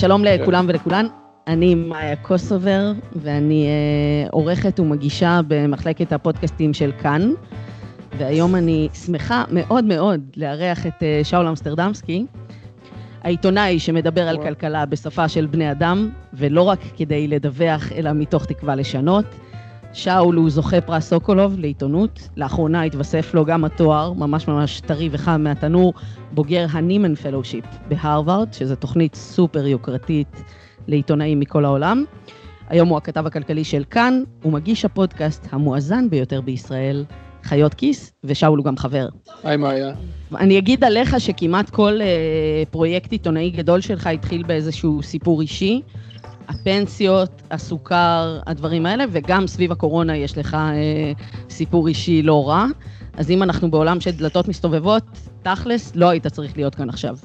שלום לכולם ולכולן, אני מאיה קוסובר, ואני אה, עורכת ומגישה במחלקת הפודקאסטים של כאן, והיום אני שמחה מאוד מאוד לארח את אה, שאול אמסטרדמסקי, העיתונאי שמדבר על כלכלה בשפה של בני אדם, ולא רק כדי לדווח, אלא מתוך תקווה לשנות. שאול הוא זוכה פרס סוקולוב לעיתונות, לאחרונה התווסף לו גם התואר, ממש ממש טרי וחם מהתנור, בוגר ה Nieman Fellowship בהרווארד, שזו תוכנית סופר יוקרתית לעיתונאים מכל העולם. היום הוא הכתב הכלכלי של כאן, הוא מגיש הפודקאסט המואזן ביותר בישראל, חיות כיס, ושאול הוא גם חבר. היי מאיה. אני אגיד עליך שכמעט כל אה, פרויקט עיתונאי גדול שלך התחיל באיזשהו סיפור אישי. הפנסיות, הסוכר, הדברים האלה, וגם סביב הקורונה יש לך אה, סיפור אישי לא רע. אז אם אנחנו בעולם של דלתות מסתובבות, תכלס, לא היית צריך להיות כאן עכשיו.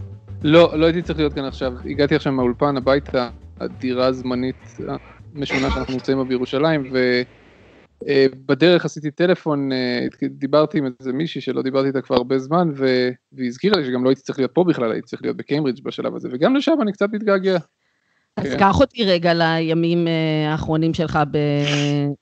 לא, לא הייתי צריך להיות כאן עכשיו. הגעתי עכשיו מהאולפן הביתה, הדירה הזמנית המשונה שאנחנו נמצאים בה בירושלים, ובדרך עשיתי טלפון, אה, דיברתי עם איזה מישהי שלא דיברתי איתה כבר הרבה זמן, והיא הזכירה לי שגם לא הייתי צריך להיות פה בכלל, הייתי צריך להיות בקיימברידג' בשלב הזה, וגם לשם אני קצת מתגעגע. אז כן. קח אותי רגע לימים אה, האחרונים שלך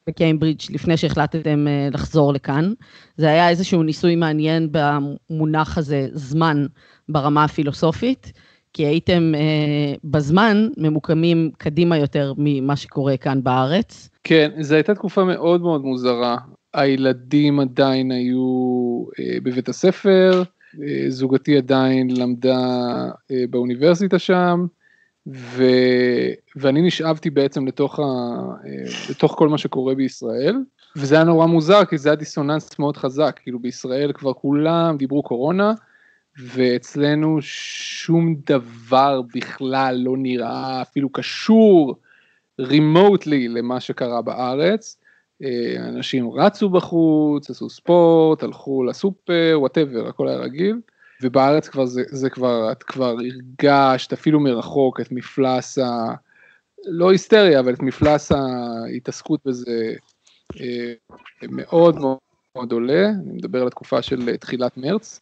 בקיימברידג' לפני שהחלטתם אה, לחזור לכאן. זה היה איזשהו ניסוי מעניין במונח הזה, זמן, ברמה הפילוסופית, כי הייתם אה, בזמן ממוקמים קדימה יותר ממה שקורה כאן בארץ. כן, זו הייתה תקופה מאוד מאוד מוזרה. הילדים עדיין היו בבית הספר, זוגתי עדיין למדה באוניברסיטה שם. ו... ואני נשאבתי בעצם לתוך, ה... לתוך כל מה שקורה בישראל, וזה היה נורא מוזר, כי זה היה דיסוננס מאוד חזק, כאילו בישראל כבר כולם דיברו קורונה, ואצלנו שום דבר בכלל לא נראה אפילו קשור remotely למה שקרה בארץ. אנשים רצו בחוץ, עשו ספורט, הלכו לסופר, whatever, הכל היה רגיל. ובארץ כבר זה, זה כבר, את כבר הרגשת אפילו מרחוק את מפלס ה... לא היסטריה, אבל את מפלס ההתעסקות בזה אה, מאוד מאוד עולה, אני מדבר על התקופה של תחילת מרץ.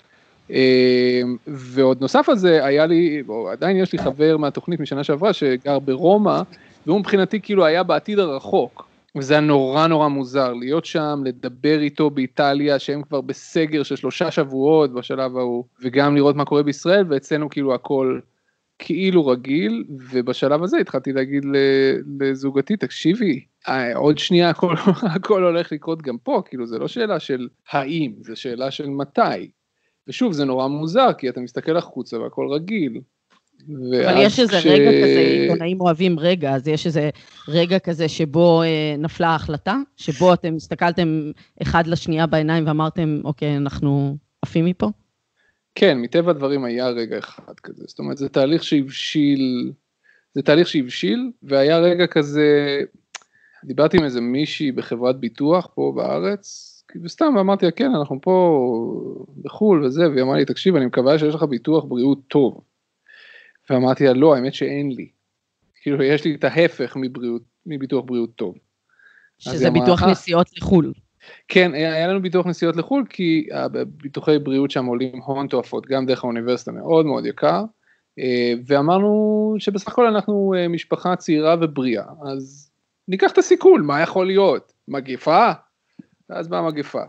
אה, ועוד נוסף על זה, היה לי, או עדיין יש לי חבר מהתוכנית משנה שעברה שגר ברומא, והוא מבחינתי כאילו היה בעתיד הרחוק. וזה היה נורא נורא מוזר להיות שם, לדבר איתו באיטליה שהם כבר בסגר של שלושה שבועות בשלב ההוא, וגם לראות מה קורה בישראל, ואצלנו כאילו הכל כאילו רגיל, ובשלב הזה התחלתי להגיד לזוגתי, תקשיבי, אה, עוד שנייה הכל, הכל הולך לקרות גם פה, כאילו זה לא שאלה של האם, זה שאלה של מתי. ושוב, זה נורא מוזר, כי אתה מסתכל החוצה והכל רגיל, אבל יש איזה ש... רגע כזה, עיתונאים אוהבים רגע, אז יש איזה רגע כזה שבו אה, נפלה ההחלטה, שבו אתם הסתכלתם אחד לשנייה בעיניים ואמרתם, אוקיי, אנחנו עפים מפה? כן, מטבע הדברים היה רגע אחד כזה, זאת אומרת, זה תהליך שהבשיל, זה תהליך שהבשיל, והיה רגע כזה, דיברתי עם איזה מישהי בחברת ביטוח פה בארץ, וסתם אמרתי לה, כן, אנחנו פה בחו"ל וזה, והיא אמרה לי, תקשיב, אני מקווה שיש לך ביטוח בריאות טוב. ואמרתי לה, לא, האמת שאין לי. כאילו, יש לי את ההפך מבריאות, מביטוח בריאות טוב. שזה ביטוח אמרה, נסיעות לחו"ל. כן, היה לנו ביטוח נסיעות לחו"ל, כי ביטוחי בריאות שם עולים הון תועפות, גם דרך האוניברסיטה מאוד מאוד יקר, אה, ואמרנו שבסך הכל אנחנו אה, משפחה צעירה ובריאה, אז ניקח את הסיכון, מה יכול להיות? מגפה? ואז באה מגפה.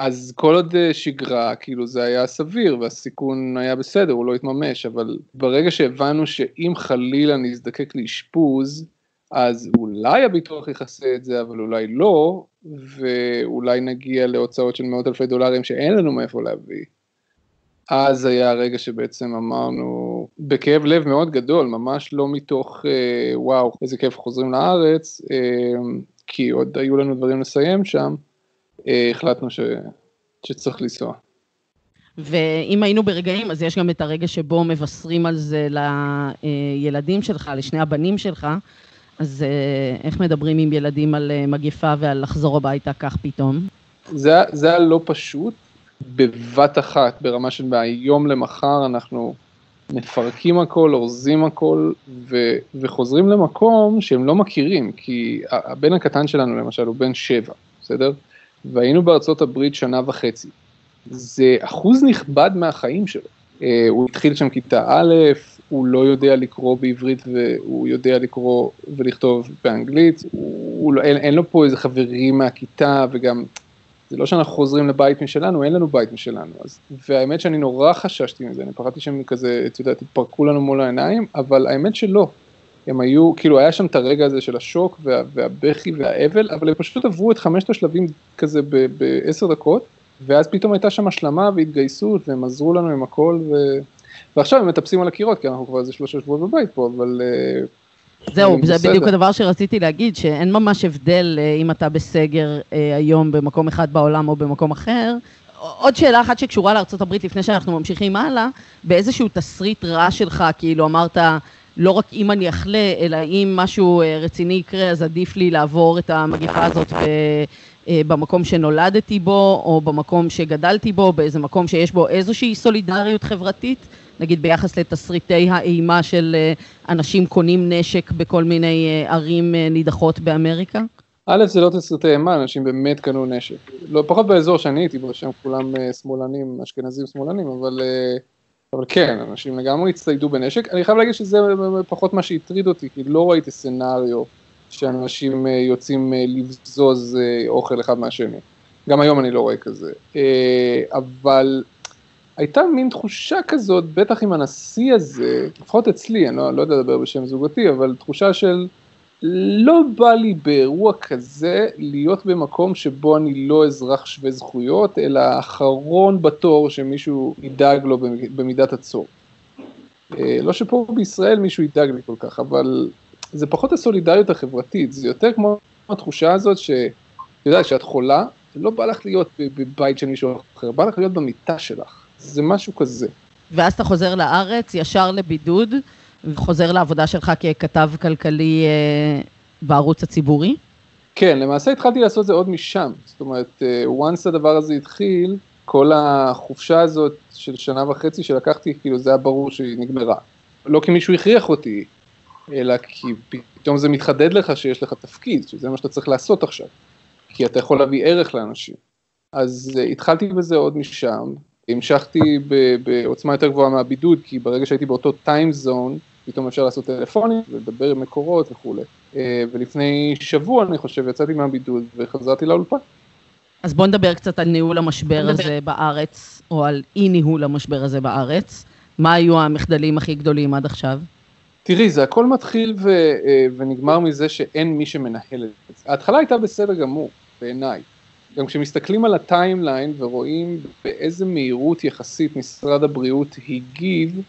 אז כל עוד אה, שגרה, כאילו זה היה סביר והסיכון היה בסדר, הוא לא התממש, אבל ברגע שהבנו שאם חלילה נזדקק לאשפוז, אז אולי הביטוח יכסה את זה, אבל אולי לא, ואולי נגיע להוצאות של מאות אלפי דולרים שאין לנו מאיפה להביא. אז היה הרגע שבעצם אמרנו, בכאב לב מאוד גדול, ממש לא מתוך אה, וואו, איזה כיף חוזרים לארץ, אה, כי עוד היו לנו דברים לסיים שם, החלטנו ש... שצריך לנסוע. ואם היינו ברגעים, אז יש גם את הרגע שבו מבשרים על זה לילדים שלך, לשני הבנים שלך, אז אה, איך מדברים עם ילדים על אה, מגפה ועל לחזור הביתה כך פתאום? זה, זה היה לא פשוט, בבת אחת, ברמה של מהיום למחר אנחנו מפרקים הכל, אורזים הכל, ו, וחוזרים למקום שהם לא מכירים, כי הבן הקטן שלנו למשל הוא בן שבע, בסדר? והיינו בארצות הברית שנה וחצי. זה אחוז נכבד מהחיים שלו, הוא התחיל שם כיתה א', הוא לא יודע לקרוא בעברית והוא יודע לקרוא ולכתוב באנגלית, הוא, לא, אין, אין לו פה איזה חברים מהכיתה וגם זה לא שאנחנו חוזרים לבית משלנו, אין לנו בית משלנו. אז, והאמת שאני נורא חששתי מזה, אני פחדתי שהם כזה, את יודעת, התפרקו לנו מול העיניים, אבל האמת שלא. הם היו, כאילו היה שם את הרגע הזה של השוק וה, והבכי והאבל, אבל הם פשוט עברו את חמשת השלבים כזה בעשר דקות, ואז פתאום הייתה שם השלמה והתגייסות, והם עזרו לנו עם הכל, ו... ועכשיו הם מטפסים על הקירות, כי אנחנו כבר איזה שלושה שבועות בבית פה, אבל... אה, זהו, זה בסדר. בדיוק הדבר שרציתי להגיד, שאין ממש הבדל אה, אם אתה בסגר אה, היום במקום אחד בעולם או במקום אחר. עוד שאלה אחת שקשורה לארה"ב לפני שאנחנו ממשיכים הלאה, באיזשהו תסריט רע שלך, כאילו אמרת, לא רק אם אני אחלה, אלא אם משהו רציני יקרה, אז עדיף לי לעבור את המגיפה הזאת במקום שנולדתי בו, או במקום שגדלתי בו, באיזה מקום שיש בו איזושהי סולידריות חברתית. נגיד ביחס לתסריטי האימה של אה, אנשים קונים נשק בכל מיני אה, ערים אה, נידחות באמריקה? א', זה לא תסריטי אימה, אנשים באמת קנו נשק. לא, פחות באזור שאני הייתי בו, שהם כולם שמאלנים, אשכנזים שמאלנים, אבל, אבל כן, אנשים לגמרי הצטיידו בנשק. אני חייב להגיד שזה פחות מה שהטריד אותי, כי לא ראיתי סצנריו שאנשים יוצאים לבזוז אוכל אחד מהשני. גם היום אני לא רואה כזה. אבל הייתה מין תחושה כזאת, בטח עם הנשיא הזה, לפחות אצלי, אני לא, לא יודע לדבר בשם זוגתי, אבל תחושה של לא בא לי באירוע כזה להיות במקום שבו אני לא אזרח שווה זכויות, אלא אחרון בתור שמישהו ידאג לו במידת הצור. אה, לא שפה בישראל מישהו ידאג לי כל כך, אבל זה פחות הסולידריות החברתית, זה יותר כמו התחושה הזאת ש... אתה יודע, כשאת חולה, לא בא לך להיות בבית של מישהו אחר, בא לך להיות במיטה שלך. זה משהו כזה. ואז אתה חוזר לארץ, ישר לבידוד, וחוזר לעבודה שלך ככתב כלכלי אה, בערוץ הציבורי? כן, למעשה התחלתי לעשות זה עוד משם. זאת אומרת, אה, once הדבר הזה התחיל, כל החופשה הזאת של שנה וחצי שלקחתי, כאילו זה היה ברור שהיא נגמרה. לא כי מישהו הכריח אותי, אלא כי פתאום זה מתחדד לך שיש לך תפקיד, שזה מה שאתה צריך לעשות עכשיו. כי אתה יכול להביא ערך לאנשים. אז uh, התחלתי בזה עוד משם, המשכתי בעוצמה יותר גבוהה מהבידוד, כי ברגע שהייתי באותו טיים זון, פתאום אפשר לעשות טלפונים ולדבר עם מקורות וכולי. אה, ולפני שבוע, אני חושב, יצאתי מהבידוד וחזרתי לאולפן. אז בוא נדבר קצת על ניהול המשבר הזה בארץ, או על אי ניהול המשבר הזה בארץ. מה היו המחדלים הכי גדולים עד עכשיו? תראי, זה הכל מתחיל ו, אה, ונגמר מזה שאין מי שמנהל את זה. ההתחלה הייתה בסדר גמור, בעיניי. גם כשמסתכלים על הטיימליין ורואים באיזה מהירות יחסית משרד הבריאות הגיב,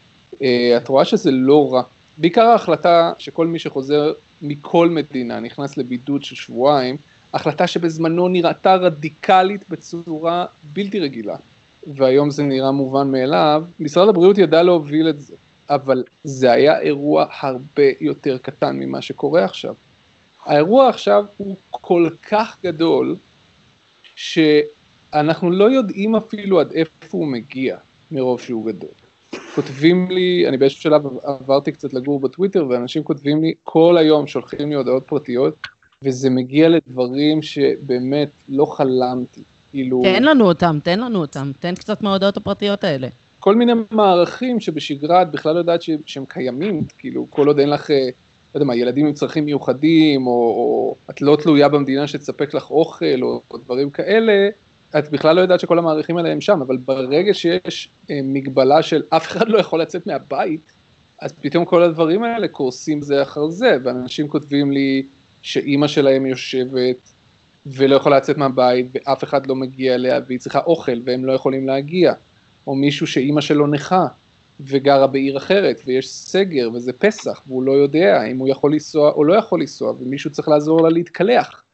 אה, את רואה שזה לא רע. בעיקר ההחלטה שכל מי שחוזר מכל מדינה נכנס לבידוד של שבועיים, החלטה שבזמנו נראתה רדיקלית בצורה בלתי רגילה, והיום זה נראה מובן מאליו, משרד הבריאות ידע להוביל את זה, אבל זה היה אירוע הרבה יותר קטן ממה שקורה עכשיו. האירוע עכשיו הוא כל כך גדול, שאנחנו לא יודעים אפילו עד איפה הוא מגיע מרוב שהוא גדול. כותבים לי, אני באיזשהו שלב עברתי קצת לגור בטוויטר ואנשים כותבים לי כל היום, שולחים לי הודעות פרטיות וזה מגיע לדברים שבאמת לא חלמתי, כאילו... תן לנו אותם, תן לנו אותם, תן קצת מההודעות הפרטיות האלה. כל מיני מערכים שבשגרה את בכלל לא יודעת שהם קיימים, כאילו כל עוד אין לך, אה, לא יודע מה, ילדים עם צרכים מיוחדים, או, או את לא תלויה במדינה שתספק לך אוכל, או, או דברים כאלה, את בכלל לא יודעת שכל המערכים האלה הם שם, אבל ברגע שיש אה, מגבלה של אף אחד לא יכול לצאת מהבית, אז פתאום כל הדברים האלה קורסים זה אחר זה, ואנשים כותבים לי שאימא שלהם יושבת ולא יכולה לצאת מהבית, ואף אחד לא מגיע אליה, והיא צריכה אוכל, והם לא יכולים להגיע, או מישהו שאימא שלו נכה, וגרה בעיר אחרת, ויש סגר, וזה פסח, והוא לא יודע אם הוא יכול לנסוע או לא יכול לנסוע, ומישהו צריך לעזור לה להתקלח.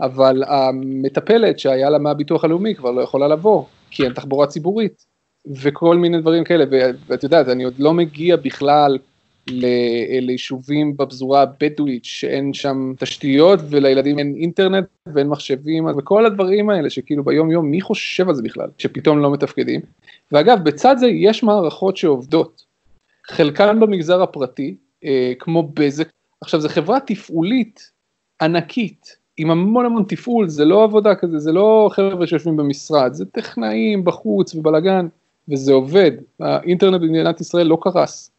אבל המטפלת שהיה לה מהביטוח הלאומי כבר לא יכולה לבוא, כי אין תחבורה ציבורית, וכל מיני דברים כאלה, ואת יודעת, אני עוד לא מגיע בכלל ליישובים בפזורה הבדואית שאין שם תשתיות ולילדים אין אינטרנט ואין מחשבים וכל הדברים האלה שכאילו ביום יום מי חושב על זה בכלל שפתאום לא מתפקדים? ואגב בצד זה יש מערכות שעובדות. חלקן במגזר הפרטי אה, כמו בזק. עכשיו זו חברה תפעולית ענקית עם המון המון תפעול זה לא עבודה כזה זה לא חבר'ה שיושבים במשרד זה טכנאים בחוץ ובלאגן וזה עובד, האינטרנט במדינת ישראל לא קרס,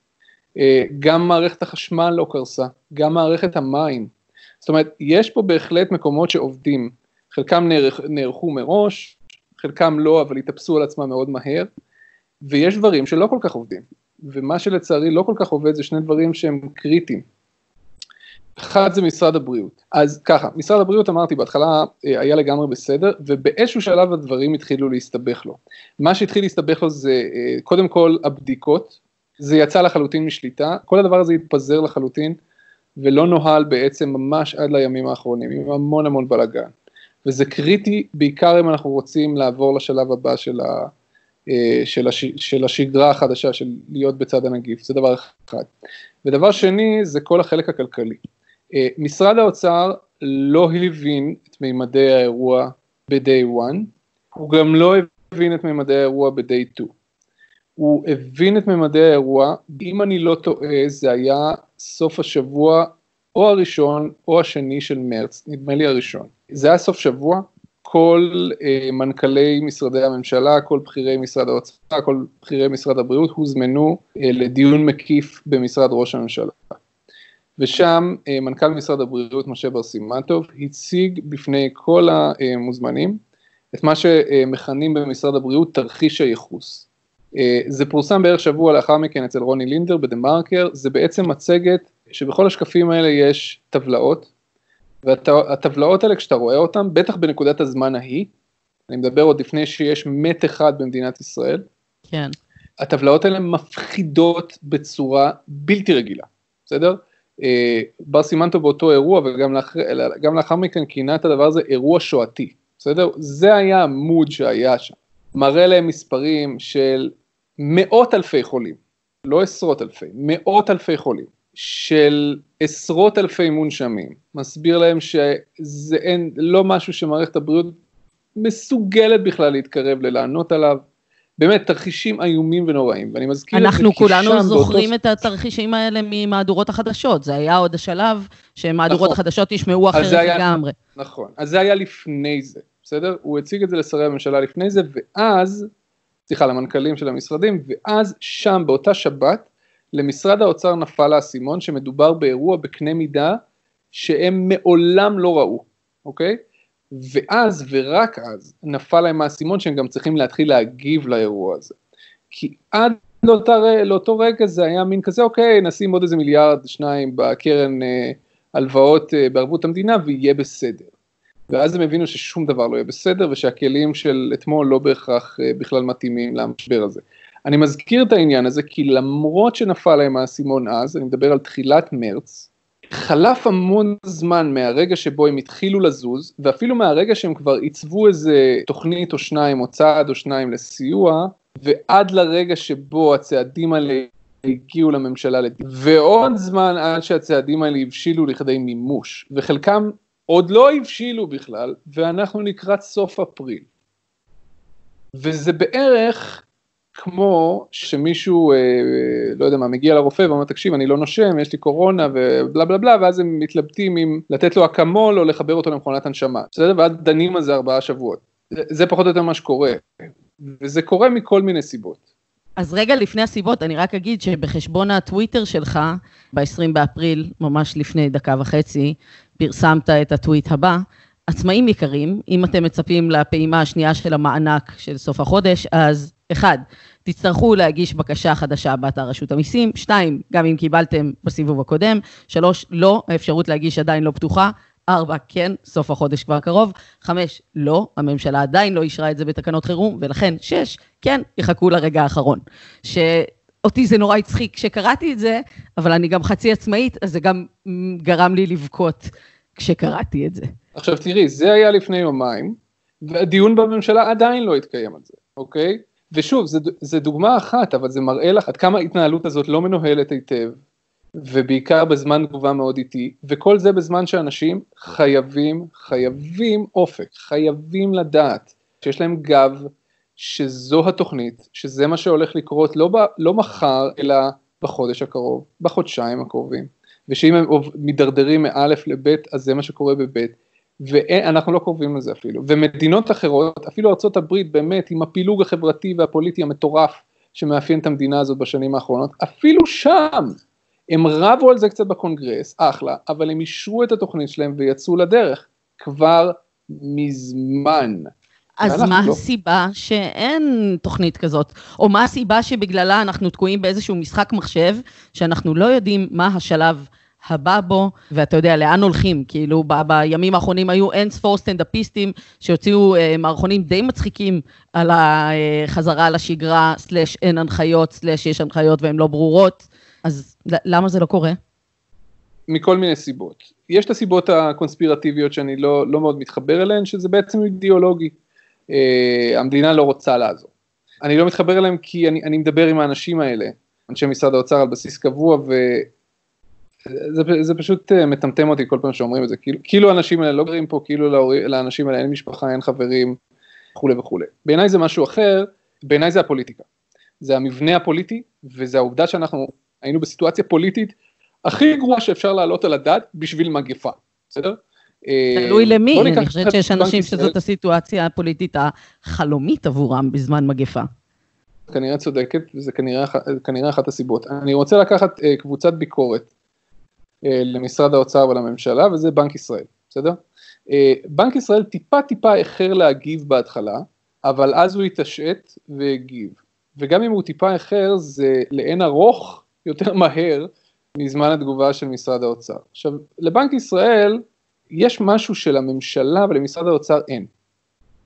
גם מערכת החשמל לא קרסה, גם מערכת המים, זאת אומרת, יש פה בהחלט מקומות שעובדים, חלקם נערכ, נערכו מראש, חלקם לא, אבל התאפסו על עצמם מאוד מהר, ויש דברים שלא כל כך עובדים, ומה שלצערי לא כל כך עובד זה שני דברים שהם קריטיים. אחד זה משרד הבריאות. אז ככה, משרד הבריאות אמרתי בהתחלה אה, היה לגמרי בסדר, ובאיזשהו שלב הדברים התחילו להסתבך לו. מה שהתחיל להסתבך לו זה אה, קודם כל הבדיקות, זה יצא לחלוטין משליטה, כל הדבר הזה התפזר לחלוטין, ולא נוהל בעצם ממש עד לימים האחרונים, עם המון המון בלאגן. וזה קריטי בעיקר אם אנחנו רוצים לעבור לשלב הבא של, ה, אה, של, הש, של השגרה החדשה, של להיות בצד הנגיף, זה דבר אחד. ודבר שני זה כל החלק הכלכלי. אה, משרד האוצר לא הבין את מימדי האירוע ב-day one, הוא גם לא הבין את מימדי האירוע ב-day 2. הוא הבין את מימדי האירוע, אם אני לא טועה זה היה סוף השבוע או הראשון או השני של מרץ, נדמה לי הראשון. זה היה סוף שבוע, כל אה, מנכ"לי משרדי הממשלה, כל בכירי משרד האוצר, כל בכירי משרד הבריאות הוזמנו אה, לדיון מקיף במשרד ראש הממשלה. ושם אה, מנכ"ל משרד הבריאות משה בר סימנטוב הציג בפני כל המוזמנים את מה שמכנים במשרד הבריאות תרחיש הייחוס. אה, זה פורסם בערך שבוע לאחר מכן אצל רוני לינדר בדה מרקר, זה בעצם מצגת שבכל השקפים האלה יש טבלאות, והטבלאות האלה כשאתה רואה אותן, בטח בנקודת הזמן ההיא, אני מדבר עוד לפני שיש מת אחד במדינת ישראל, כן. הטבלאות האלה מפחידות בצורה בלתי רגילה, בסדר? אה, בר סימנטו באותו אירוע וגם לאחר, לאחר מכן כינה את הדבר הזה אירוע שואתי, בסדר? זה היה המוד שהיה שם. מראה להם מספרים של מאות אלפי חולים, לא עשרות אלפי, מאות אלפי חולים, של עשרות אלפי מונשמים, מסביר להם שזה אין, לא משהו שמערכת הבריאות מסוגלת בכלל להתקרב ללענות עליו, באמת תרחישים איומים ונוראים, ואני מזכיר את זה אנחנו כולנו זוכרים באותו... את התרחישים האלה ממהדורות החדשות, זה היה עוד השלב שמהדורות נכון. החדשות ישמעו אחרת לגמרי. נכון, אז זה היה לפני זה, בסדר? הוא הציג את זה לשרי הממשלה לפני זה, ואז, סליחה, למנכ"לים של המשרדים, ואז שם באותה שבת, למשרד האוצר נפל האסימון שמדובר באירוע בקנה מידה שהם מעולם לא ראו, אוקיי? ואז ורק אז נפל להם האסימון שהם גם צריכים להתחיל להגיב לאירוע הזה. כי עד לאותה, לאותו רגע זה היה מין כזה, אוקיי, נשים עוד איזה מיליארד, שניים בקרן אה, הלוואות אה, בערבות המדינה ויהיה בסדר. ואז הם הבינו ששום דבר לא יהיה בסדר ושהכלים של אתמול לא בהכרח אה, בכלל מתאימים למשבר הזה. אני מזכיר את העניין הזה כי למרות שנפל להם האסימון אז, אני מדבר על תחילת מרץ, חלף המון זמן מהרגע שבו הם התחילו לזוז, ואפילו מהרגע שהם כבר עיצבו איזה תוכנית או שניים או צעד או שניים לסיוע, ועד לרגע שבו הצעדים האלה הגיעו לממשלה לדיון. ועוד זמן עד שהצעדים האלה הבשילו לכדי מימוש, וחלקם עוד לא הבשילו בכלל, ואנחנו לקראת סוף אפריל. וזה בערך כמו שמישהו, אה, לא יודע מה, מגיע לרופא ואומר, תקשיב, אני לא נושם, יש לי קורונה ובלה בלה בלה, ואז הם מתלבטים אם לתת לו אקמול או לחבר אותו למכונת הנשמה, בסדר? ואז דנים על זה ארבעה שבועות. זה, זה פחות או יותר מה שקורה, וזה קורה מכל מיני סיבות. אז רגע לפני הסיבות, אני רק אגיד שבחשבון הטוויטר שלך, ב-20 באפריל, ממש לפני דקה וחצי, פרסמת את הטוויט הבא, עצמאים יקרים, אם אתם מצפים לפעימה השנייה של המענק של סוף החודש, אז אחד, תצטרכו להגיש בקשה חדשה באתר רשות המיסים, שתיים, גם אם קיבלתם בסיבוב הקודם, שלוש, לא, האפשרות להגיש עדיין לא פתוחה, ארבע, כן, סוף החודש כבר קרוב, חמש, לא, הממשלה עדיין לא אישרה את זה בתקנות חירום, ולכן שש, כן, יחכו לרגע האחרון. שאותי זה נורא הצחיק כשקראתי את זה, אבל אני גם חצי עצמאית, אז זה גם גרם לי לבכות כשקראתי את זה. עכשיו תראי, זה היה לפני יומיים, והדיון בממשלה עדיין לא התקיים על זה, אוקיי? ושוב, זה דוגמה אחת, אבל זה מראה לך עד כמה ההתנהלות הזאת לא מנוהלת היטב, ובעיקר בזמן תגובה מאוד איטי, וכל זה בזמן שאנשים חייבים, חייבים אופק, חייבים לדעת שיש להם גב, שזו התוכנית, שזה מה שהולך לקרות לא, ב, לא מחר, אלא בחודש הקרוב, בחודשיים הקרובים, ושאם הם מידרדרים מאלף לבית, אז זה מה שקורה בבית, ואנחנו לא קרובים לזה אפילו, ומדינות אחרות, אפילו ארה"ב באמת עם הפילוג החברתי והפוליטי המטורף שמאפיין את המדינה הזאת בשנים האחרונות, אפילו שם הם רבו על זה קצת בקונגרס, אחלה, אבל הם אישרו את התוכנית שלהם ויצאו לדרך כבר מזמן. אז מה לא. הסיבה שאין תוכנית כזאת? או מה הסיבה שבגללה אנחנו תקועים באיזשהו משחק מחשב, שאנחנו לא יודעים מה השלב הבא בו, ואתה יודע לאן הולכים, כאילו ב- בימים האחרונים היו אין ספור סטנדאפיסטים שהוציאו אה, מערכונים די מצחיקים על החזרה לשגרה, סלאש אין הנחיות, סלאש יש הנחיות והן לא ברורות, אז למה זה לא קורה? מכל מיני סיבות. יש את הסיבות הקונספירטיביות שאני לא, לא מאוד מתחבר אליהן, שזה בעצם אידיאולוגי. אה, המדינה לא רוצה לעזור. אני לא מתחבר אליהם כי אני, אני מדבר עם האנשים האלה, אנשי משרד האוצר על בסיס קבוע, וזה זה פשוט אה, מטמטם אותי כל פעם שאומרים את זה, כאילו, כאילו האנשים האלה לא גרים פה, כאילו להורי, לאנשים האלה אין משפחה, אין חברים, וכולי וכולי. בעיניי זה משהו אחר, בעיניי זה הפוליטיקה. זה המבנה הפוליטי, וזה העובדה שאנחנו היינו בסיטואציה פוליטית הכי גרועה שאפשר להעלות על הדעת בשביל מגפה, בסדר? תלוי למי, אני חושבת שיש אנשים שזאת הסיטואציה הפוליטית החלומית עבורם בזמן מגפה. כנראה צודקת, וזה כנראה, כנראה אחת הסיבות. אני רוצה לקחת uh, קבוצת ביקורת uh, למשרד האוצר ולממשלה, וזה בנק ישראל, בסדר? בנק ישראל טיפה טיפה איחר להגיב בהתחלה, אבל אז הוא התעשת והגיב. וגם אם הוא טיפה איחר, זה לאין ארוך יותר מהר מזמן התגובה של משרד האוצר. עכשיו, לבנק ישראל, יש משהו שלממשלה ולמשרד האוצר אין.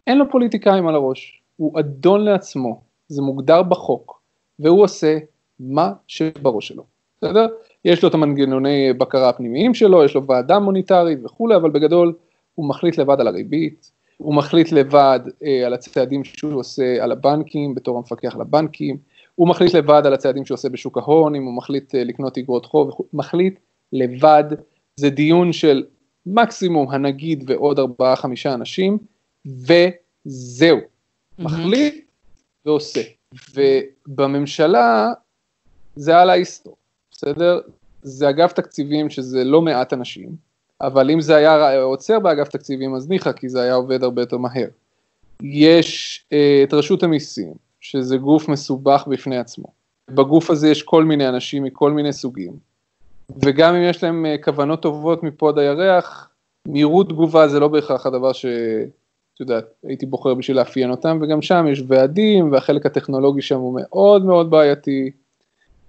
אין לו פוליטיקאים על הראש, הוא אדון לעצמו, זה מוגדר בחוק, והוא עושה מה שבראש שלו, בסדר? יש לו את המנגנוני בקרה הפנימיים שלו, יש לו ועדה מוניטרית וכולי, אבל בגדול הוא מחליט לבד על הריבית, הוא מחליט לבד אה, על הצעדים שהוא עושה על הבנקים, בתור המפקח על הבנקים, הוא מחליט לבד על הצעדים שהוא עושה בשוק ההון, אם הוא מחליט אה, לקנות אגרות חוב, מחליט לבד, זה דיון של מקסימום הנגיד ועוד ארבעה חמישה אנשים, וזהו. Mm-hmm. מחליט ועושה. ובממשלה זה על ההיסטור, בסדר? זה אגף תקציבים שזה לא מעט אנשים, אבל אם זה היה עוצר באגף תקציבים אז ניחא, כי זה היה עובד הרבה יותר מהר. יש uh, את רשות המיסים, שזה גוף מסובך בפני עצמו. בגוף הזה יש כל מיני אנשים מכל מיני סוגים. וגם אם יש להם אה, כוונות טובות מפה עד הירח, מהירות תגובה זה לא בהכרח הדבר ש... את יודעת, הייתי בוחר בשביל לאפיין אותם, וגם שם יש ועדים, והחלק הטכנולוגי שם הוא מאוד מאוד בעייתי,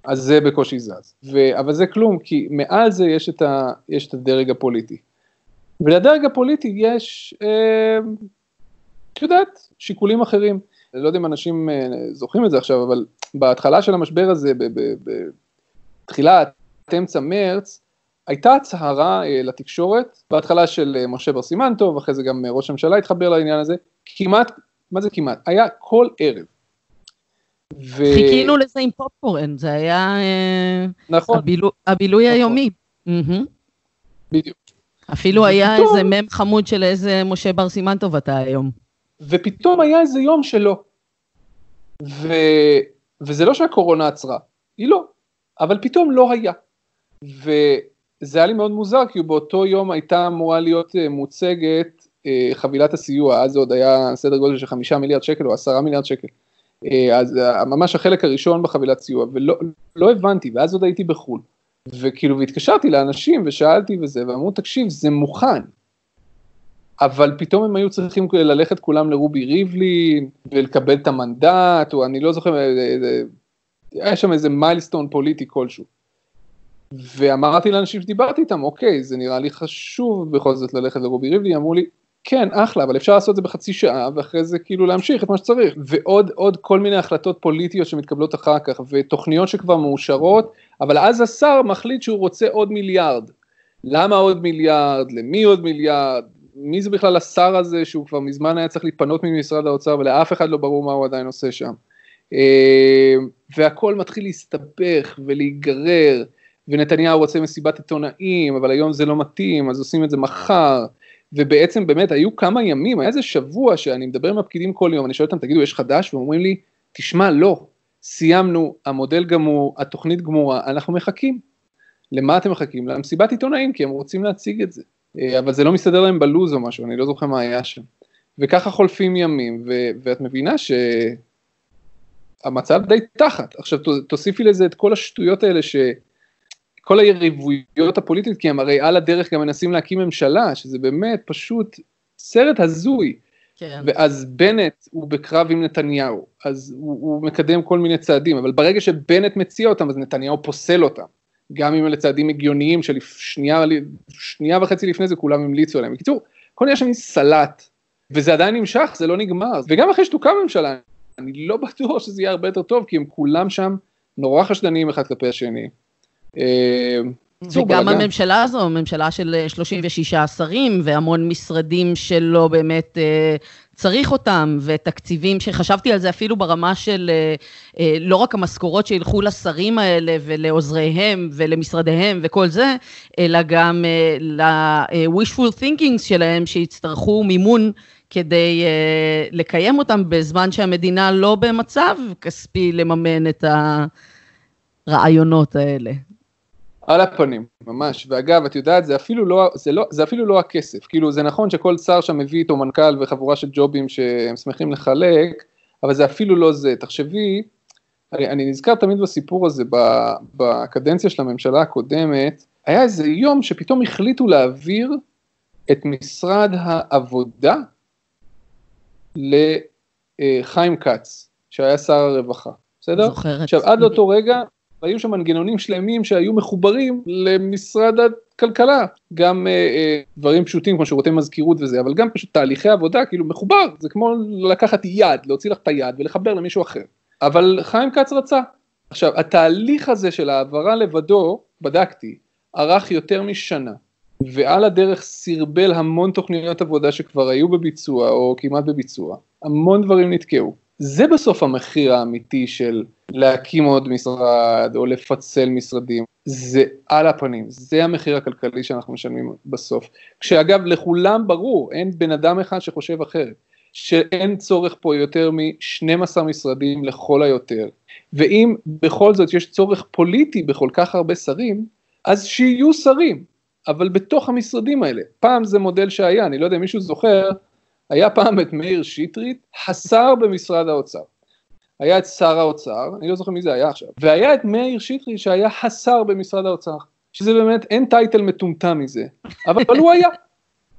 אז זה בקושי זז. ו... אבל זה כלום, כי מעל זה יש את, ה... יש את הדרג הפוליטי. ולדרג הפוליטי יש, אה, את יודעת, שיקולים אחרים. אני לא יודע אם אנשים אה, זוכרים את זה עכשיו, אבל בהתחלה של המשבר הזה, בתחילת אמצע מרץ, הייתה הצהרה אה, לתקשורת, בהתחלה של אה, משה בר סימנטוב, אחרי זה גם אה, ראש הממשלה התחבר לעניין הזה, כמעט, מה זה כמעט? היה כל ערב. ו... חיכינו לזה עם פופקורן, זה היה נכון. הבילו, הבילוי נכון. היומי. בדיוק. אפילו היה ופתאום... איזה מם חמוד של איזה משה בר סימנטוב אתה היום. ופתאום היה איזה יום שלא. ו... וזה לא שהקורונה עצרה, היא לא, אבל פתאום לא היה. וזה היה לי מאוד מוזר, כי באותו יום הייתה אמורה להיות אה, מוצגת אה, חבילת הסיוע, אז זה עוד היה סדר גודל של חמישה מיליארד שקל או עשרה מיליארד שקל. אה, אז ממש החלק הראשון בחבילת סיוע, ולא לא הבנתי, ואז עוד הייתי בחו"ל. וכאילו, והתקשרתי לאנשים ושאלתי וזה, ואמרו, תקשיב, זה מוכן. אבל פתאום הם היו צריכים ללכת כולם לרובי ריבלין ולקבל את המנדט, או אני לא זוכר, היה שם איזה מיילסטון פוליטי כלשהו. ואמרתי לאנשים שדיברתי איתם, אוקיי, זה נראה לי חשוב בכל זאת ללכת לרובי ריבלי, אמרו לי, כן, אחלה, אבל אפשר לעשות את זה בחצי שעה, ואחרי זה כאילו להמשיך את מה שצריך. ועוד עוד כל מיני החלטות פוליטיות שמתקבלות אחר כך, ותוכניות שכבר מאושרות, אבל אז השר מחליט שהוא רוצה עוד מיליארד. למה עוד מיליארד? למי עוד מיליארד? מי זה בכלל השר הזה שהוא כבר מזמן היה צריך להתפנות ממשרד האוצר ולאף אחד לא ברור מה הוא עדיין עושה שם. אה, והכל מתחיל להסתבך ולהיגרר. ונתניהו רוצה מסיבת עיתונאים, אבל היום זה לא מתאים, אז עושים את זה מחר. ובעצם באמת היו כמה ימים, היה איזה שבוע שאני מדבר עם הפקידים כל יום, אני שואל אותם, תגידו, יש חדש? ואומרים לי, תשמע, לא, סיימנו, המודל גמור, התוכנית גמורה, אנחנו מחכים. למה אתם מחכים? למסיבת עיתונאים, כי הם רוצים להציג את זה. אה, אבל זה לא מסתדר להם בלוז או משהו, אני לא זוכר מה היה שם. וככה חולפים ימים, ו- ואת מבינה שהמצב די תחת. עכשיו תוסיפי לזה את כל השטויות האלה ש... כל היריבויות הפוליטיות, כי הם הרי על הדרך גם מנסים להקים ממשלה, שזה באמת פשוט סרט הזוי. כן. ואז בנט הוא בקרב עם נתניהו, אז הוא, הוא מקדם כל מיני צעדים, אבל ברגע שבנט מציע אותם, אז נתניהו פוסל אותם. גם אם אלה צעדים הגיוניים של שנייה, שנייה וחצי לפני זה כולם המליצו עליהם. בקיצור, כל נהיה שם סלט, וזה עדיין נמשך, זה לא נגמר. וגם אחרי שתוקם ממשלה, אני לא בטוח שזה יהיה הרבה יותר טוב, כי הם כולם שם נורא חשדניים אחד כלפי השני. אה, וגם הממשלה הזו, ממשלה של 36 אה, שרים והמון משרדים שלא באמת אה, צריך אותם, ותקציבים שחשבתי על זה אפילו ברמה של לא רק המשכורות שילכו לשרים האלה ולעוזריהם ולמשרדיהם וכל זה, אלא גם ל-wishful thinking שלהם שיצטרכו מימון כדי לקיים אותם בזמן שהמדינה לא במצב כספי לממן את הרעיונות האלה. על הפנים, ממש. ואגב, את יודעת, זה אפילו לא, זה לא, זה אפילו לא הכסף. כאילו, זה נכון שכל שר שם מביא איתו מנכ"ל וחבורה של ג'ובים שהם שמחים לחלק, אבל זה אפילו לא זה. תחשבי, אני, אני נזכר תמיד בסיפור הזה, בקדנציה של הממשלה הקודמת, היה איזה יום שפתאום החליטו להעביר את משרד העבודה לחיים כץ, שהיה שר הרווחה, בסדר? זוכרת. עכשיו, עד לאותו רגע, והיו שם מנגנונים שלמים שהיו מחוברים למשרד הכלכלה, גם אה, אה, דברים פשוטים כמו שירותי מזכירות וזה, אבל גם פשוט תהליכי עבודה, כאילו מחובר, זה כמו לקחת יד, להוציא לך את היד ולחבר למישהו אחר. אבל חיים כץ רצה. עכשיו, התהליך הזה של העברה לבדו, בדקתי, ארך יותר משנה, ועל הדרך סרבל המון תוכניות עבודה שכבר היו בביצוע או כמעט בביצוע, המון דברים נתקעו. זה בסוף המחיר האמיתי של להקים עוד משרד או לפצל משרדים, זה על הפנים, זה המחיר הכלכלי שאנחנו משלמים בסוף. כשאגב לכולם ברור, אין בן אדם אחד שחושב אחרת, שאין צורך פה יותר מ-12 משרדים לכל היותר, ואם בכל זאת יש צורך פוליטי בכל כך הרבה שרים, אז שיהיו שרים, אבל בתוך המשרדים האלה. פעם זה מודל שהיה, אני לא יודע אם מישהו זוכר, היה פעם את מאיר שטרית, השר במשרד האוצר. היה את שר האוצר, אני לא זוכר מי זה היה עכשיו, והיה את מאיר שטרית שהיה השר במשרד האוצר, שזה באמת, אין טייטל מטומטם מזה, אבל הוא היה.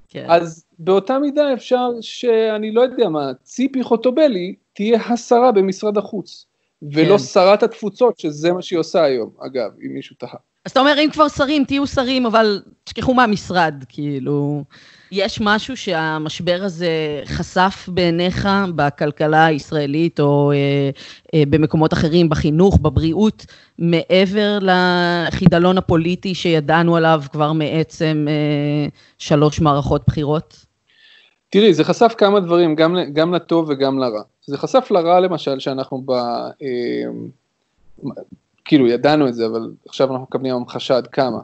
כן. אז באותה מידה אפשר שאני לא יודע מה, ציפי חוטובלי תהיה השרה במשרד החוץ, ולא כן. שרת התפוצות, שזה מה שהיא עושה היום, אגב, אם מישהו תהה. אז אתה אומר, אם כבר שרים, תהיו שרים, אבל תשכחו מהמשרד, כאילו. יש משהו שהמשבר הזה חשף בעיניך בכלכלה הישראלית, או אה, אה, במקומות אחרים, בחינוך, בבריאות, מעבר לחידלון הפוליטי שידענו עליו כבר מעצם אה, שלוש מערכות בחירות? תראי, זה חשף כמה דברים, גם, גם לטוב וגם לרע. זה חשף לרע למשל שאנחנו ב... אה, כאילו ידענו את זה, אבל עכשיו אנחנו מקבלים המחשה עד כמה.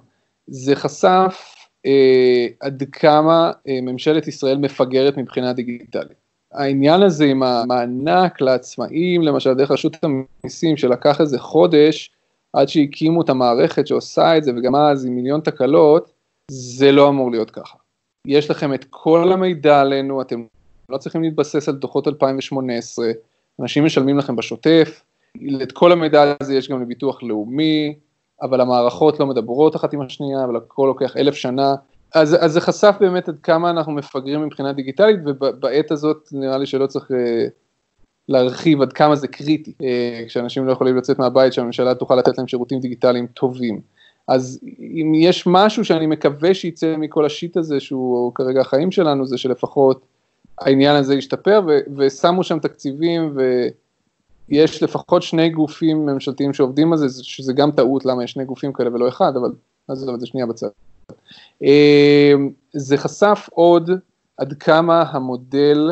זה חשף אה, עד כמה אה, ממשלת ישראל מפגרת מבחינה דיגיטלית. העניין הזה עם המענק לעצמאים, למשל דרך רשות המיסים, שלקח איזה חודש עד שהקימו את המערכת שעושה את זה, וגם אז עם מיליון תקלות, זה לא אמור להיות ככה. יש לכם את כל המידע עלינו, אתם לא צריכים להתבסס על דוחות 2018, אנשים משלמים לכם בשוטף, את כל המידע הזה יש גם לביטוח לאומי, אבל המערכות לא מדברות אחת עם השנייה, אבל הכל לוקח אלף שנה. אז, אז זה חשף באמת עד כמה אנחנו מפגרים מבחינה דיגיטלית, ובעת הזאת נראה לי שלא צריך אה, להרחיב עד כמה זה קריטי, אה, כשאנשים לא יכולים לצאת מהבית, שהממשלה תוכל לתת להם שירותים דיגיטליים טובים. אז אם יש משהו שאני מקווה שיצא מכל השיט הזה, שהוא כרגע החיים שלנו, זה שלפחות העניין הזה ישתפר, ושמו שם תקציבים, ו... יש לפחות שני גופים ממשלתיים שעובדים על זה, שזה גם טעות למה יש שני גופים כאלה ולא אחד, אבל נעזוב את זה שנייה בצד. אמ, זה חשף עוד עד כמה המודל,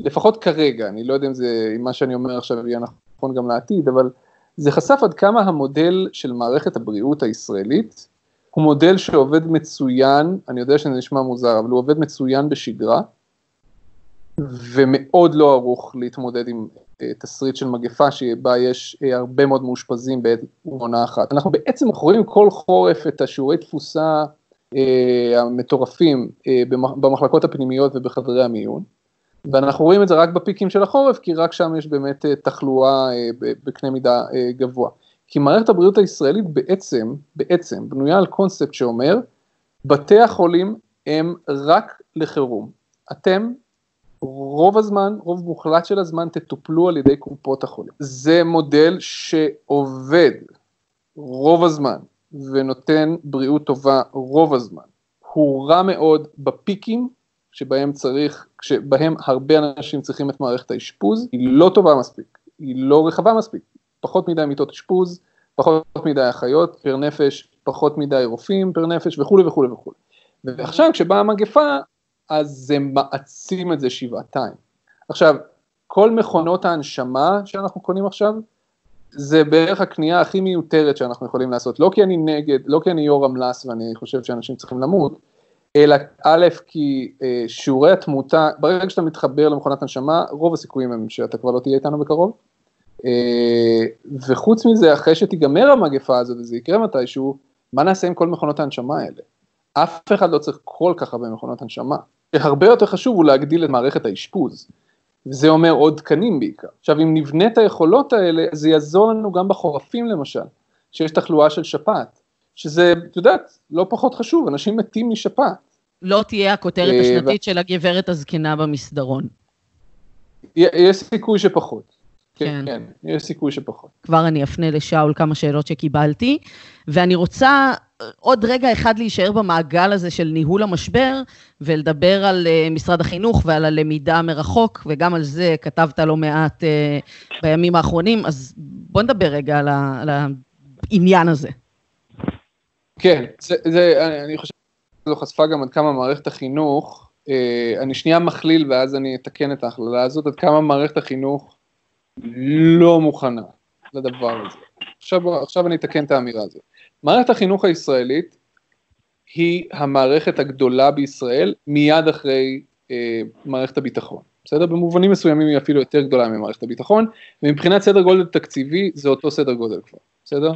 לפחות כרגע, אני לא יודע אם זה, אם מה שאני אומר עכשיו יהיה נכון גם לעתיד, אבל זה חשף עד כמה המודל של מערכת הבריאות הישראלית הוא מודל שעובד מצוין, אני יודע שזה נשמע מוזר, אבל הוא עובד מצוין בשגרה, ומאוד לא ערוך להתמודד עם תסריט של מגפה שבה יש אה, הרבה מאוד מאושפזים בעת עונה אחת. אנחנו בעצם רואים כל חורף את השיעורי תפוסה המטורפים במחלקות הפנימיות ובחדרי המיון. ואנחנו רואים את זה רק בפיקים של החורף, כי רק שם יש באמת תחלואה בקנה מידה גבוה. כי מערכת הבריאות הישראלית בעצם, בעצם, בנויה על קונספט שאומר, בתי החולים הם רק לחירום. אתם, רוב הזמן, רוב מוחלט של הזמן, תטופלו על ידי קופות החולים. זה מודל שעובד רוב הזמן ונותן בריאות טובה רוב הזמן. הוא רע מאוד בפיקים שבהם צריך, שבהם הרבה אנשים צריכים את מערכת האשפוז, היא לא טובה מספיק, היא לא רחבה מספיק, פחות מדי מיטות אשפוז, פחות מדי אחיות פר נפש, פחות מדי רופאים פר נפש וכולי וכולי וכולי. ועכשיו כשבאה המגפה, אז זה מעצים את זה שבעתיים. עכשיו, כל מכונות ההנשמה שאנחנו קונים עכשיו, זה בערך הקנייה הכי מיותרת שאנחנו יכולים לעשות, לא כי אני נגד, לא כי אני יו"ר המלס ואני חושב שאנשים צריכים למות, אלא א', כי אה, שיעורי התמותה, ברגע שאתה מתחבר למכונת הנשמה, רוב הסיכויים הם שאתה כבר לא תהיה איתנו בקרוב. אה, וחוץ מזה, אחרי שתיגמר המגפה הזאת וזה יקרה מתישהו, מה נעשה עם כל מכונות ההנשמה האלה? אף אחד לא צריך כל כך הרבה מכונות הנשמה. הרבה יותר חשוב הוא להגדיל את מערכת האשפוז. וזה אומר עוד תקנים בעיקר. עכשיו, אם נבנה את היכולות האלה, זה יעזור לנו גם בחורפים למשל, שיש תחלואה של שפעת, שזה, את יודעת, לא פחות חשוב, אנשים מתים משפעת. לא תהיה הכותרת אה, השנתית של הגברת הזקנה במסדרון. יש סיכוי שפחות. כן, כן, יש סיכוי שפחות. כבר אני אפנה לשאול כמה שאלות שקיבלתי, ואני רוצה עוד רגע אחד להישאר במעגל הזה של ניהול המשבר, ולדבר על uh, משרד החינוך ועל הלמידה מרחוק, וגם על זה כתבת לא מעט uh, בימים האחרונים, אז בוא נדבר רגע על, ה, על העניין הזה. כן, זה, זה, אני חושב שזו חשפה גם עד כמה מערכת החינוך, אני שנייה מכליל ואז אני אתקן את ההכללה הזאת, עד כמה מערכת החינוך לא מוכנה לדבר הזה. עכשיו, עכשיו אני אתקן את האמירה הזאת. מערכת החינוך הישראלית היא המערכת הגדולה בישראל מיד אחרי אה, מערכת הביטחון. בסדר? במובנים מסוימים היא אפילו יותר גדולה ממערכת הביטחון, ומבחינת סדר גודל תקציבי זה אותו סדר גודל כבר, בסדר?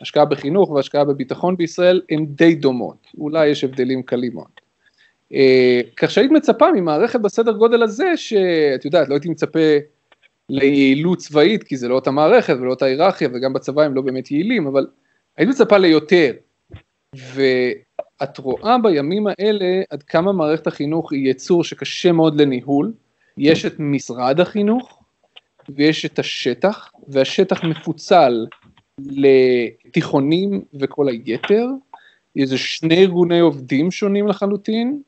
השקעה בחינוך והשקעה בביטחון בישראל הן די דומות, אולי יש הבדלים קלים מאוד. אה, כך שהיית מצפה ממערכת בסדר גודל הזה, שאת יודעת, לא הייתי מצפה ליעילות צבאית, כי זה לא אותה מערכת ולא אותה היררכיה, וגם בצבא הם לא באמת יעילים, אבל היית מצפה ליותר. ואת רואה בימים האלה עד כמה מערכת החינוך היא יצור שקשה מאוד לניהול. יש את משרד החינוך, ויש את השטח, והשטח מפוצל לתיכונים וכל היתר. איזה שני ארגוני עובדים שונים לחלוטין.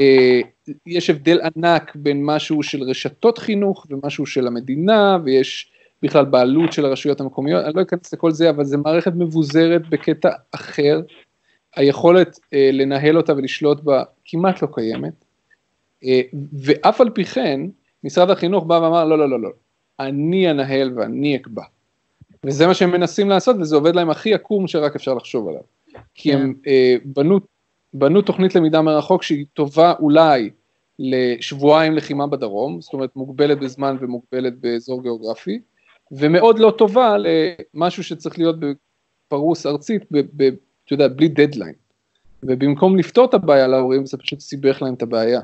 אה, יש הבדל ענק בין משהו של רשתות חינוך ומשהו של המדינה, ויש בכלל בעלות של הרשויות המקומיות, אני לא אכנס לכל זה, אבל זו מערכת מבוזרת בקטע אחר, היכולת אה, לנהל אותה ולשלוט בה כמעט לא קיימת, אה, ואף על פי כן, משרד החינוך בא ואמר, לא, לא, לא, לא, אני אנהל ואני אקבע. וזה מה שהם מנסים לעשות, וזה עובד להם הכי עקום שרק אפשר לחשוב עליו. כי הם אה, בנו, בנו תוכנית למידה מרחוק שהיא טובה אולי לשבועיים לחימה בדרום, זאת אומרת מוגבלת בזמן ומוגבלת באזור גיאוגרפי, ומאוד לא טובה למשהו שצריך להיות בפרוס ארצית, אתה יודע, בלי דדליין. ובמקום לפתור את הבעיה להורים, זה פשוט סיבך להם את הבעיה.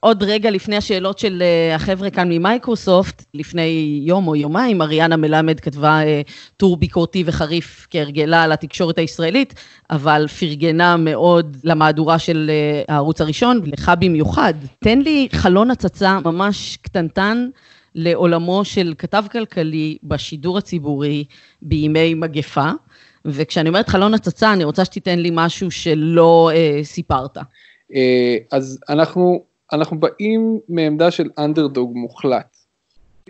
עוד רגע לפני השאלות של אה, החבר'ה כאן ממייקרוסופט, לפני יום או יומיים, אריאנה מלמד כתבה אה, טור ביקורתי וחריף כהרגלה על התקשורת הישראלית, אבל פרגנה מאוד למהדורה של אה, הערוץ הראשון, לך במיוחד. תן לי חלון הצצה ממש קטנטן לעולמו של כתב כלכלי בשידור הציבורי בימי מגפה. וכשאני אומרת חלון הצצה, אני רוצה שתיתן לי משהו שלא אה, סיפרת. אז אנחנו אנחנו באים מעמדה של אנדרדוג מוחלט.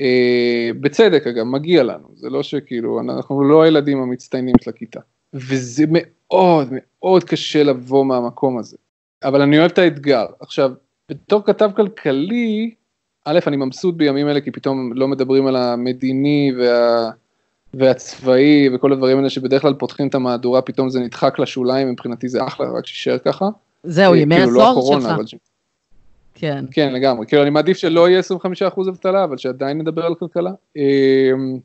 אה, בצדק אגב, מגיע לנו, זה לא שכאילו, אנחנו לא הילדים המצטיינים של הכיתה. וזה מאוד מאוד קשה לבוא מהמקום הזה. אבל אני אוהב את האתגר. עכשיו, בתור כתב כלכלי, א', אני מבסוט בימים אלה כי פתאום לא מדברים על המדיני וה... והצבאי וכל הדברים האלה שבדרך כלל פותחים את המהדורה, פתאום זה נדחק לשוליים, מבחינתי זה אחלה, רק שישאר ככה. זהו, ימי כאילו לא הספורט שלך. כן. כן, לגמרי. כאילו, אני מעדיף שלא יהיה 25% אבטלה, אבל שעדיין נדבר על כלכלה. אמ,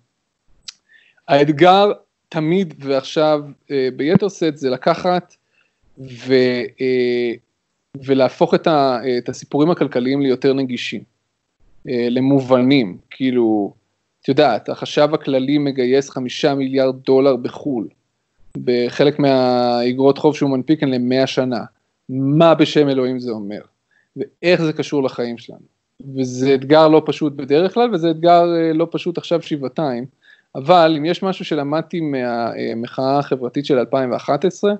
האתגר תמיד ועכשיו אה, ביתר שאת זה לקחת ו, אה, ולהפוך את, ה, את הסיפורים הכלכליים ליותר נגישים, אה, למובנים, כאילו, את יודעת, החשב הכללי מגייס חמישה מיליארד דולר בחו"ל, בחלק מהאגרות חוב שהוא מנפיק הן למאה שנה, מה בשם אלוהים זה אומר, ואיך זה קשור לחיים שלנו. וזה אתגר לא פשוט בדרך כלל, וזה אתגר אה, לא פשוט עכשיו שבעתיים, אבל אם יש משהו שלמדתי מהמחאה החברתית של 2011,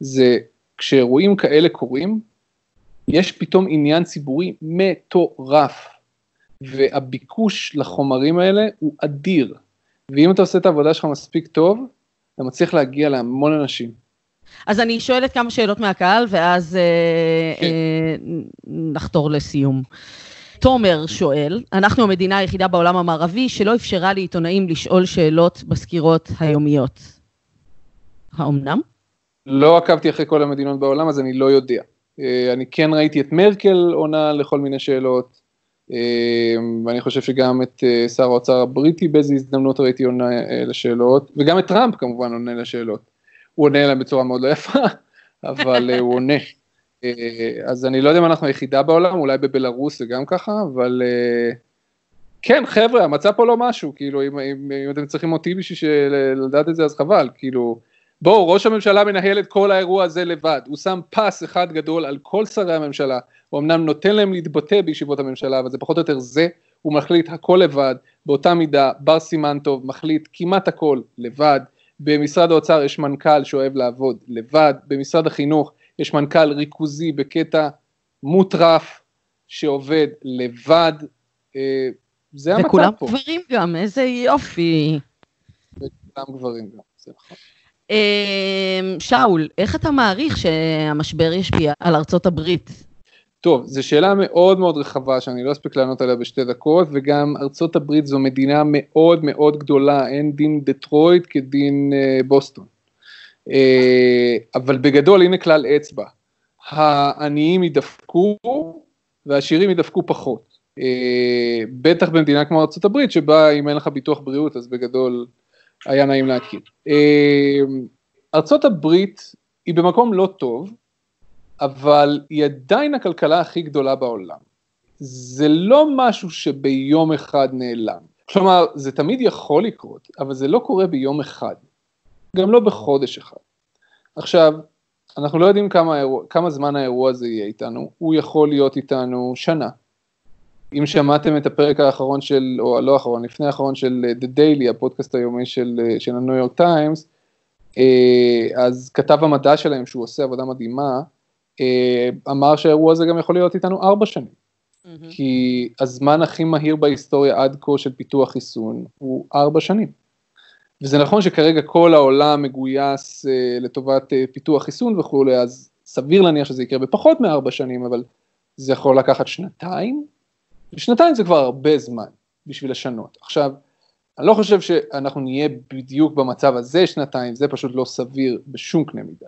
זה כשאירועים כאלה קורים, יש פתאום עניין ציבורי מטורף, והביקוש לחומרים האלה הוא אדיר, ואם אתה עושה את העבודה שלך מספיק טוב, אתה מצליח להגיע להמון אנשים. אז אני שואלת כמה שאלות מהקהל, ואז אה, כן. אה, נחתור לסיום. תומר שואל, אנחנו המדינה היחידה בעולם המערבי שלא אפשרה לעיתונאים לשאול שאלות בסקירות היומיות. האומנם? לא עקבתי אחרי כל המדינות בעולם, אז אני לא יודע. אה, אני כן ראיתי את מרקל עונה לכל מיני שאלות, אה, ואני חושב שגם את אה, שר האוצר הבריטי באיזו הזדמנות ראיתי עונה לשאלות, וגם את טראמפ כמובן עונה לשאלות. הוא עונה להם בצורה מאוד לא יפה, אבל הוא עונה. אז אני לא יודע אם אנחנו היחידה בעולם, אולי בבלארוס זה גם ככה, אבל כן, חבר'ה, המצב פה לא משהו, כאילו, אם, אם, אם אתם צריכים אותי בשביל לדעת את זה, אז חבל, כאילו, בואו, ראש הממשלה מנהל את כל האירוע הזה לבד, הוא שם פס אחד גדול על כל שרי הממשלה, הוא אמנם נותן להם להתבטא בישיבות הממשלה, אבל זה פחות או יותר זה, הוא מחליט הכל לבד, באותה מידה, בר סימן טוב מחליט כמעט הכל לבד, במשרד האוצר יש מנכ"ל שאוהב לעבוד לבד, במשרד החינוך יש מנכ"ל ריכוזי בקטע מוטרף שעובד לבד, אה, זה המצב פה. וכולם גברים גם, איזה יופי. וכולם גברים גם, זה נכון. אמ, שאול, איך אתה מעריך שהמשבר ישפיע על ארצות הברית? טוב, זו שאלה מאוד מאוד רחבה שאני לא אספיק לענות עליה בשתי דקות, וגם ארצות הברית זו מדינה מאוד מאוד גדולה, אין דין דטרויט כדין uh, בוסטון. Uh, אבל בגדול, הנה כלל אצבע, העניים ידפקו והעשירים ידפקו פחות. Uh, בטח במדינה כמו ארצות הברית, שבה אם אין לך ביטוח בריאות, אז בגדול היה נעים להכיר. אמ, ארצות הברית היא במקום לא טוב, אבל היא עדיין הכלכלה הכי גדולה בעולם. זה לא משהו שביום אחד נעלם. כלומר, זה תמיד יכול לקרות, אבל זה לא קורה ביום אחד, גם לא בחודש אחד. עכשיו, אנחנו לא יודעים כמה, אירוע, כמה זמן האירוע הזה יהיה איתנו, הוא יכול להיות איתנו שנה, אם שמעתם את הפרק האחרון של, או הלא האחרון, לפני האחרון של אה, The Daily, הפודקאסט היומי של, אה, של הניו יורק טיימס, אז כתב המדע שלהם, שהוא עושה עבודה מדהימה, אמר שהאירוע הזה גם יכול להיות איתנו ארבע שנים. Mm-hmm. כי הזמן הכי מהיר בהיסטוריה עד כה של פיתוח חיסון הוא ארבע שנים. וזה נכון שכרגע כל העולם מגויס לטובת פיתוח חיסון וכולי, אז סביר להניח שזה יקרה בפחות מארבע שנים, אבל זה יכול לקחת שנתיים, שנתיים זה כבר הרבה זמן בשביל לשנות. עכשיו, אני לא חושב שאנחנו נהיה בדיוק במצב הזה שנתיים, זה פשוט לא סביר בשום קנה מידה.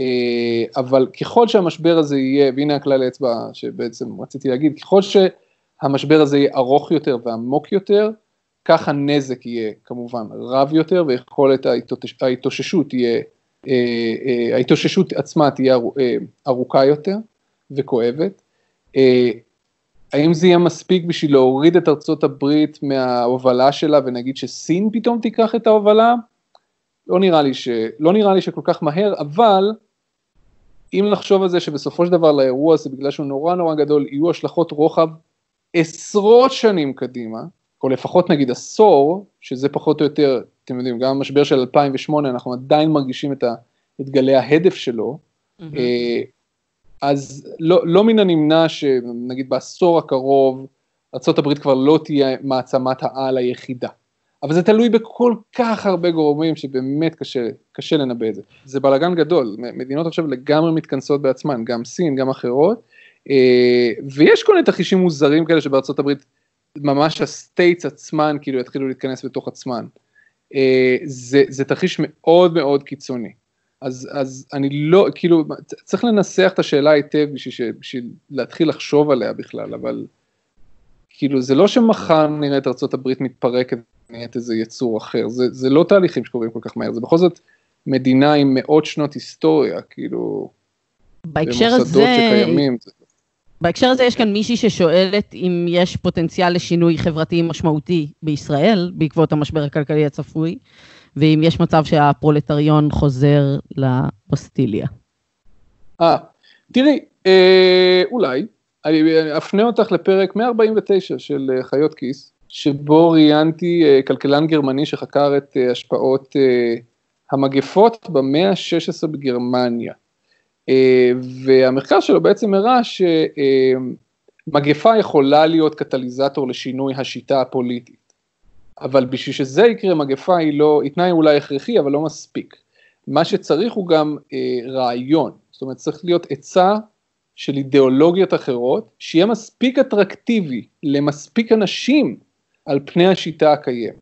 אה, אבל ככל שהמשבר הזה יהיה, והנה הכלל האצבע שבעצם רציתי להגיד, ככל שהמשבר הזה יהיה ארוך יותר ועמוק יותר, כך הנזק יהיה כמובן רב יותר ויכולת ההתאוששות תהיה, אה, אה, ההתאוששות עצמה תהיה ארוכה יותר וכואבת. האם זה יהיה מספיק בשביל להוריד את ארצות הברית מההובלה שלה ונגיד שסין פתאום תיקח את ההובלה? לא נראה לי, ש... לא נראה לי שכל כך מהר, אבל אם נחשוב על זה שבסופו של דבר לאירוע הזה, בגלל שהוא נורא נורא גדול, יהיו השלכות רוחב עשרות שנים קדימה, או לפחות נגיד עשור, שזה פחות או יותר, אתם יודעים, גם המשבר של 2008, אנחנו עדיין מרגישים את, ה... את גלי ההדף שלו, mm-hmm. אז לא, לא מן הנמנע שנגיד בעשור הקרוב ארה"ב כבר לא תהיה מעצמת העל היחידה. אבל זה תלוי בכל כך הרבה גורמים שבאמת קשה, קשה לנבא את זה. זה בלאגן גדול, מדינות עכשיו לגמרי מתכנסות בעצמן, גם סין, גם אחרות, אה, ויש כל מיני תרחישים מוזרים כאלה שבארצות הברית ממש ה states עצמן כאילו יתחילו להתכנס בתוך עצמן. אה, זה, זה תרחיש מאוד מאוד קיצוני. אז, אז אני לא, כאילו, צריך לנסח את השאלה היטב בשביל, בשביל להתחיל לחשוב עליה בכלל, אבל כאילו, זה לא שמחר נראה את ארה"ב מתפרקת, נהיית איזה יצור אחר, זה, זה לא תהליכים שקורים כל כך מהר, זה בכל זאת מדינה עם מאות שנות היסטוריה, כאילו, בהקשר הזה... במוסדות שקיימים. בהקשר הזה יש כאן מישהי ששואלת אם יש פוטנציאל לשינוי חברתי משמעותי בישראל בעקבות המשבר הכלכלי הצפוי, ואם יש מצב שהפרולטריון חוזר לבסטיליה. אה, תראי, אה, אולי, אני אפנה אותך לפרק 149 של אה, חיות כיס, שבו ראיינתי אה, כלכלן גרמני שחקר את אה, השפעות המגפות במאה ה-16 בגרמניה. והמחקר שלו בעצם הראה שמגפה יכולה להיות קטליזטור לשינוי השיטה הפוליטית. אבל בשביל שזה יקרה מגפה היא לא, היא תנאי אולי הכרחי אבל לא מספיק. מה שצריך הוא גם אה, רעיון, זאת אומרת צריך להיות עצה של אידיאולוגיות אחרות, שיהיה מספיק אטרקטיבי למספיק אנשים על פני השיטה הקיימת.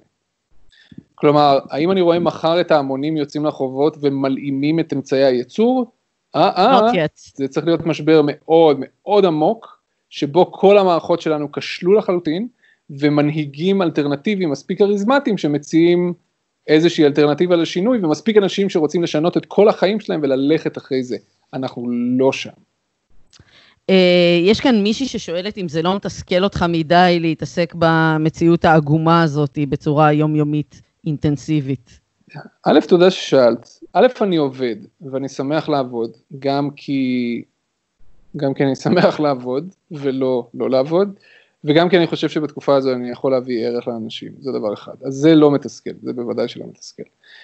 כלומר, האם אני רואה מחר את ההמונים יוצאים לרחובות ומלאימים את אמצעי הייצור? אה, אה, זה צריך להיות משבר מאוד מאוד עמוק, שבו כל המערכות שלנו כשלו לחלוטין, ומנהיגים אלטרנטיביים מספיק כריזמטיים שמציעים איזושהי אלטרנטיבה לשינוי, ומספיק אנשים שרוצים לשנות את כל החיים שלהם וללכת אחרי זה. אנחנו לא שם. אה, יש כאן מישהי ששואלת אם זה לא מתסכל אותך מדי להתעסק במציאות העגומה הזאת בצורה יומיומית אינטנסיבית. א', תודה ששאלת. א', אני עובד, ואני שמח לעבוד, גם כי, גם כי אני שמח לעבוד, ולא לא לעבוד, וגם כי אני חושב שבתקופה הזו אני יכול להביא ערך לאנשים, זה דבר אחד. אז זה לא מתסכל, זה בוודאי שלא מתסכל.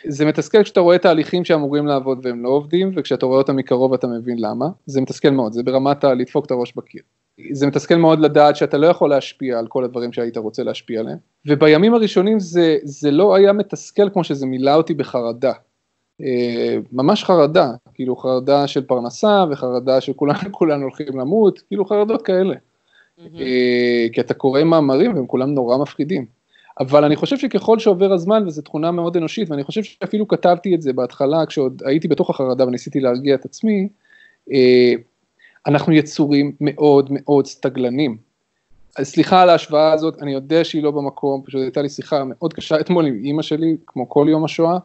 זה מתסכל כשאתה רואה תהליכים שאמורים לעבוד והם לא עובדים, וכשאתה רואה אותם מקרוב אתה מבין למה, זה מתסכל מאוד, זה ברמת הלדפוק את הראש בקיר. זה מתסכל מאוד לדעת שאתה לא יכול להשפיע על כל הדברים שהיית רוצה להשפיע עליהם, ובימים הראשונים זה, זה לא היה מתסכל כמו שזה מילא אותי בחרדה. אה, ממש חרדה, כאילו חרדה של פרנסה וחרדה שכולנו הולכים למות, כאילו חרדות כאלה. Mm-hmm. כי אתה קורא מאמרים והם כולם נורא מפחידים. אבל אני חושב שככל שעובר הזמן, וזו תכונה מאוד אנושית, ואני חושב שאפילו כתבתי את זה בהתחלה, כשעוד הייתי בתוך החרדה וניסיתי להרגיע את עצמי, אה, אנחנו יצורים מאוד מאוד סטגלנים. אז סליחה על ההשוואה הזאת, אני יודע שהיא לא במקום, פשוט הייתה לי שיחה מאוד קשה אתמול עם אימא שלי, כמו כל יום השואה,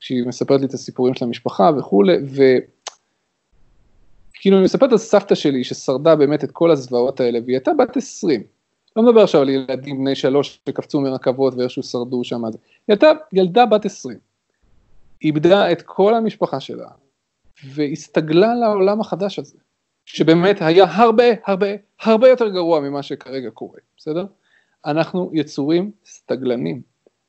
כשהיא מספרת לי את הסיפורים של המשפחה וכולי, וכאילו היא מספרת על סבתא שלי ששרדה באמת את כל הזוועות האלה, והיא הייתה בת 20. לא מדבר עכשיו על ילדים בני שלוש שקפצו מרכבות ואיכשהו שרדו שם, היא הייתה ילדה בת 20. איבדה את כל המשפחה שלה, והסתגלה לעולם החדש הזה. שבאמת היה הרבה הרבה הרבה יותר גרוע ממה שכרגע קורה, בסדר? אנחנו יצורים סטגלנים,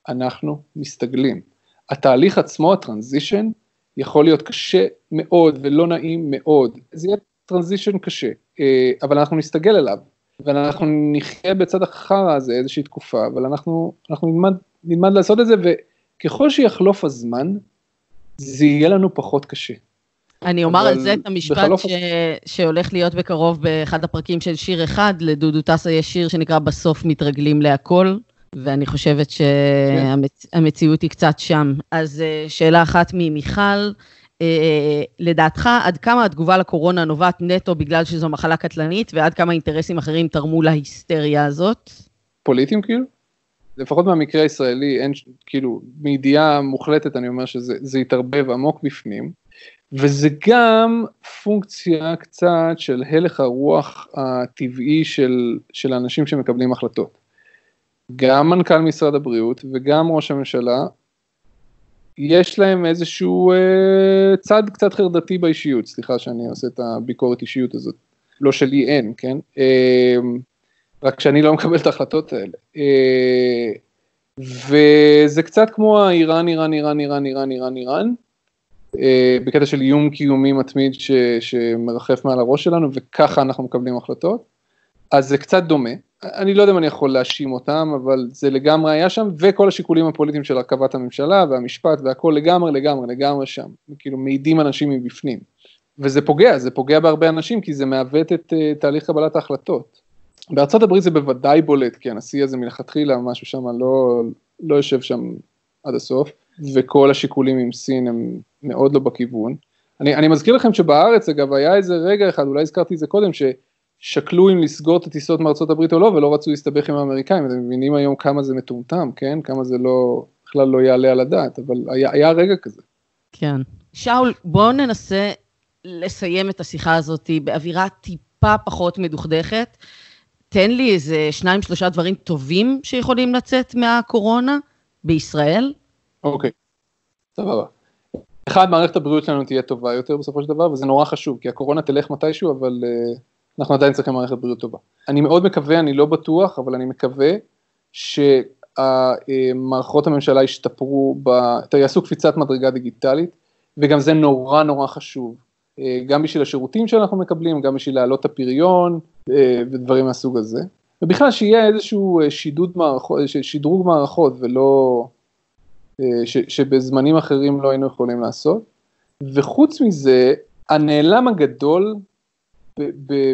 אנחנו מסתגלים. התהליך עצמו, הטרנזישן, יכול להיות קשה מאוד ולא נעים מאוד, זה יהיה טרנזישן קשה, אה, אבל אנחנו נסתגל אליו, ואנחנו נחיה בצד החרא הזה איזושהי תקופה, אבל אנחנו, אנחנו נלמד, נלמד לעשות את זה, וככל שיחלוף הזמן, זה יהיה לנו פחות קשה. אני אומר על זה את המשפט ש... שהולך להיות בקרוב באחד הפרקים של שיר אחד, לדודו טסה יש שיר שנקרא בסוף מתרגלים להכל, ואני חושבת שהמציאות כן. היא קצת שם. אז אה, שאלה אחת ממיכל, אה, לדעתך, עד כמה התגובה לקורונה נובעת נטו בגלל שזו מחלה קטלנית, ועד כמה אינטרסים אחרים תרמו להיסטריה הזאת? פוליטיים כאילו? לפחות מהמקרה הישראלי, אין, כאילו, מידיעה מוחלטת אני אומר שזה התערבב עמוק בפנים. וזה גם פונקציה קצת של הלך הרוח הטבעי של, של האנשים שמקבלים החלטות. גם מנכ"ל משרד הבריאות וגם ראש הממשלה, יש להם איזשהו אה, צד קצת חרדתי באישיות, סליחה שאני עושה את הביקורת אישיות הזאת, לא שלי אין, כן? אה, רק שאני לא מקבל את ההחלטות האלה. אה, וזה קצת כמו האיראן, איראן, איראן, איראן, איראן, איראן, איראן, אה, בקטע של איום קיומי מתמיד ש, שמרחף מעל הראש שלנו וככה אנחנו מקבלים החלטות, אז זה קצת דומה, אני לא יודע אם אני יכול להאשים אותם, אבל זה לגמרי היה שם, וכל השיקולים הפוליטיים של הרכבת הממשלה והמשפט והכל לגמרי לגמרי לגמרי שם, כאילו מעידים אנשים מבפנים. וזה פוגע, זה פוגע בהרבה אנשים כי זה מעוות את uh, תהליך קבלת ההחלטות. בארצות הברית זה בוודאי בולט, כי הנשיא הזה מלכתחילה, משהו שם לא, לא יושב שם עד הסוף. וכל השיקולים עם סין הם מאוד לא בכיוון. אני, אני מזכיר לכם שבארץ אגב היה איזה רגע אחד, אולי הזכרתי את זה קודם, ששקלו אם לסגור את הטיסות מארצות הברית או לא, ולא רצו להסתבך עם האמריקאים, אתם מבינים היום כמה זה מטומטם, כן? כמה זה לא, בכלל לא יעלה על הדעת, אבל היה, היה רגע כזה. כן. שאול, בואו ננסה לסיים את השיחה הזאת באווירה טיפה פחות מדוכדכת. תן לי איזה שניים, שלושה דברים טובים שיכולים לצאת מהקורונה בישראל. אוקיי, סבבה. אחד, מערכת הבריאות שלנו תהיה טובה יותר בסופו של דבר, וזה נורא חשוב, כי הקורונה תלך מתישהו, אבל uh, אנחנו עדיין צריכים מערכת בריאות טובה. אני מאוד מקווה, אני לא בטוח, אבל אני מקווה שמערכות הממשלה ישתפרו, ב... יעשו קפיצת מדרגה דיגיטלית, וגם זה נורא נורא חשוב, גם בשביל השירותים שאנחנו מקבלים, גם בשביל להעלות את הפריון ודברים מהסוג הזה. ובכלל שיהיה איזשהו שידוד מערכות, שדרוג מערכות ולא... אה, ש, שבזמנים אחרים לא היינו יכולים לעשות. וחוץ מזה, הנעלם הגדול, ב,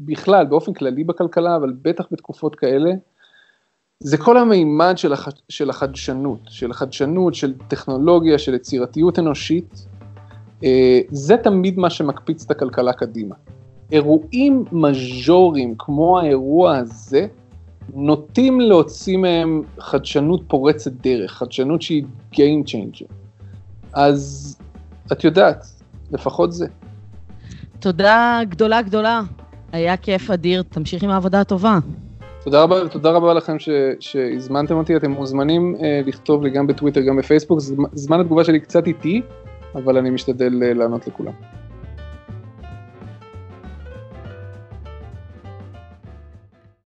בכלל, באופן כללי בכלכלה, אבל בטח בתקופות כאלה, זה כל המימד של, הח, של החדשנות, של החדשנות, של טכנולוגיה, של יצירתיות אנושית. אה, זה תמיד מה שמקפיץ את הכלכלה קדימה. אירועים מז'וריים כמו האירוע הזה, נוטים להוציא מהם חדשנות פורצת דרך, חדשנות שהיא Game Changer. אז את יודעת, לפחות זה. תודה גדולה גדולה, היה כיף אדיר, תמשיך עם העבודה הטובה. תודה רבה, תודה רבה לכם ש, שהזמנתם אותי, אתם מוזמנים אה, לכתוב לי גם בטוויטר, גם בפייסבוק, זמן התגובה שלי קצת איטי, אבל אני משתדל אה, לענות לכולם.